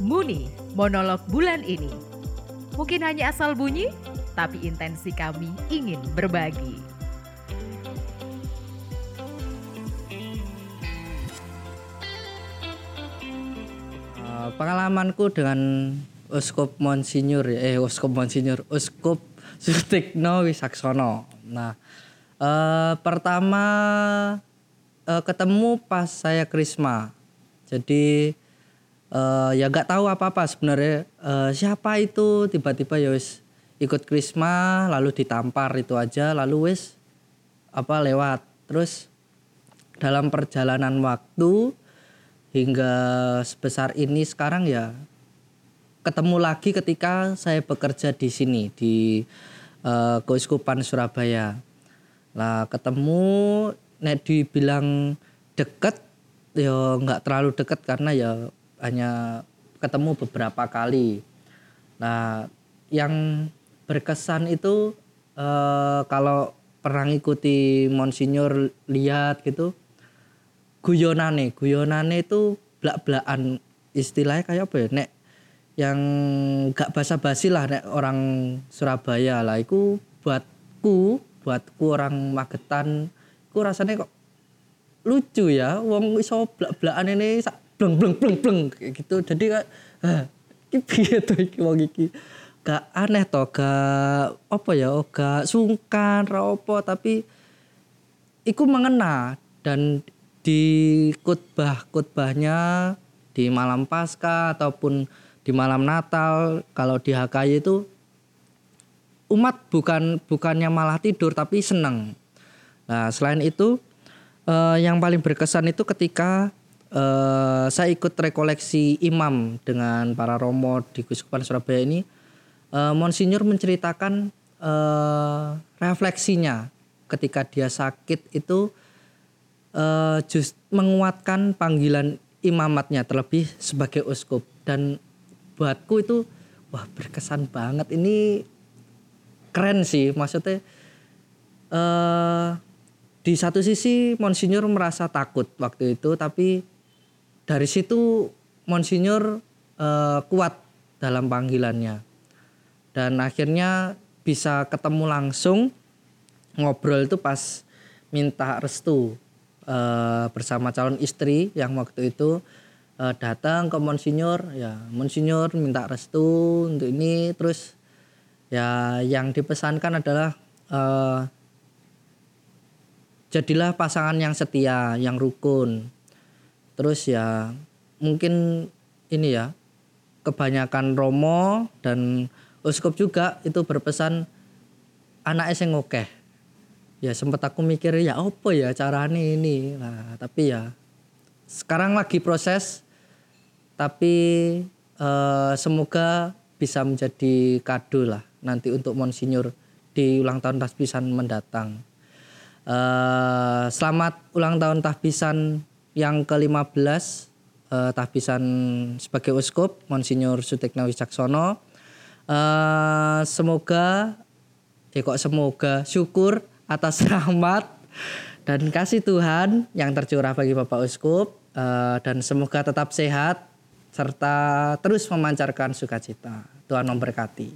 Muni, monolog bulan ini. Mungkin hanya asal bunyi, tapi intensi kami ingin berbagi. Eh, pengalamanku dengan Uskup Monsinyur eh Uskup Monsinyur, Uskup Sutikno Wisaksono. Nah, eh, pertama eh, ketemu pas saya krisma. Jadi eh, ya nggak tahu apa-apa sebenarnya eh, siapa itu tiba-tiba ya wis ikut krisma lalu ditampar itu aja lalu wis apa lewat. Terus dalam perjalanan waktu hingga sebesar ini sekarang ya ketemu lagi ketika saya bekerja di sini di uh, Keuskupan Surabaya. Lah ketemu nek dibilang deket ya nggak terlalu deket karena ya hanya ketemu beberapa kali. Nah yang berkesan itu uh, kalau pernah ngikuti Monsinyur lihat gitu guyonane. Guyonane itu belak-belakan istilahnya kayak apa ya? Nek yang gak basa-basi lah nek orang Surabaya lah. Iku buatku buatku orang Magetan iku rasanya kok lucu ya. Wong iso belak-belakan ini bleng bleng bleng bleng kayak gitu. Jadi kayak ah, piye to iki wong iki? Gak aneh toh gak apa ya gak sungkan ra tapi iku mengena. Dan di khutbah-khutbahnya di malam pasca ataupun di malam Natal kalau di HKY itu umat bukan bukannya malah tidur tapi senang. Nah selain itu eh, yang paling berkesan itu ketika eh, saya ikut rekoleksi imam dengan para romo di Kuskupan Surabaya ini, eh, Monsinyur menceritakan eh, refleksinya ketika dia sakit itu uh, just menguatkan panggilan imamatnya terlebih sebagai uskup. Dan buatku itu wah berkesan banget. Ini keren sih maksudnya uh, di satu sisi Monsinyur merasa takut waktu itu tapi dari situ Monsinyur uh, kuat dalam panggilannya. Dan akhirnya bisa ketemu langsung ngobrol itu pas minta restu uh, bersama calon istri yang waktu itu uh, datang ke Monsinyur. Ya Monsinyur minta restu untuk ini. Terus ya yang dipesankan adalah uh, jadilah pasangan yang setia yang rukun terus ya mungkin ini ya kebanyakan romo dan uskup juga itu berpesan anak sing oke ya sempat aku mikir ya apa ya caranya ini? Nah tapi ya sekarang lagi proses tapi eh, semoga bisa menjadi kado lah nanti untuk Monsinyur di ulang tahun tahbisan mendatang. Eh, selamat ulang tahun tahbisan yang ke-15 eh, tahbisan sebagai uskup Monsinyur Sutikna Wicaksono eh, semoga eh kok semoga syukur atas rahmat dan kasih Tuhan yang tercurah bagi Bapak Uskup uh, dan semoga tetap sehat serta terus memancarkan sukacita. Tuhan memberkati.